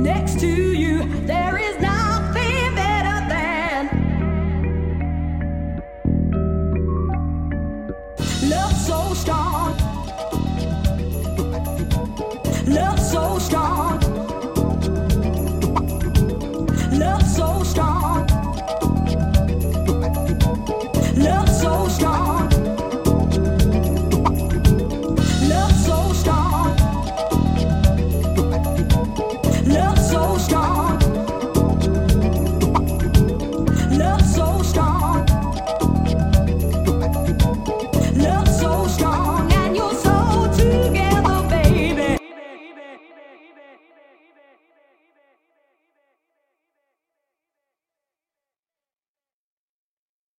next to you. There is nothing better than love so strong. Love so strong. Love so strong.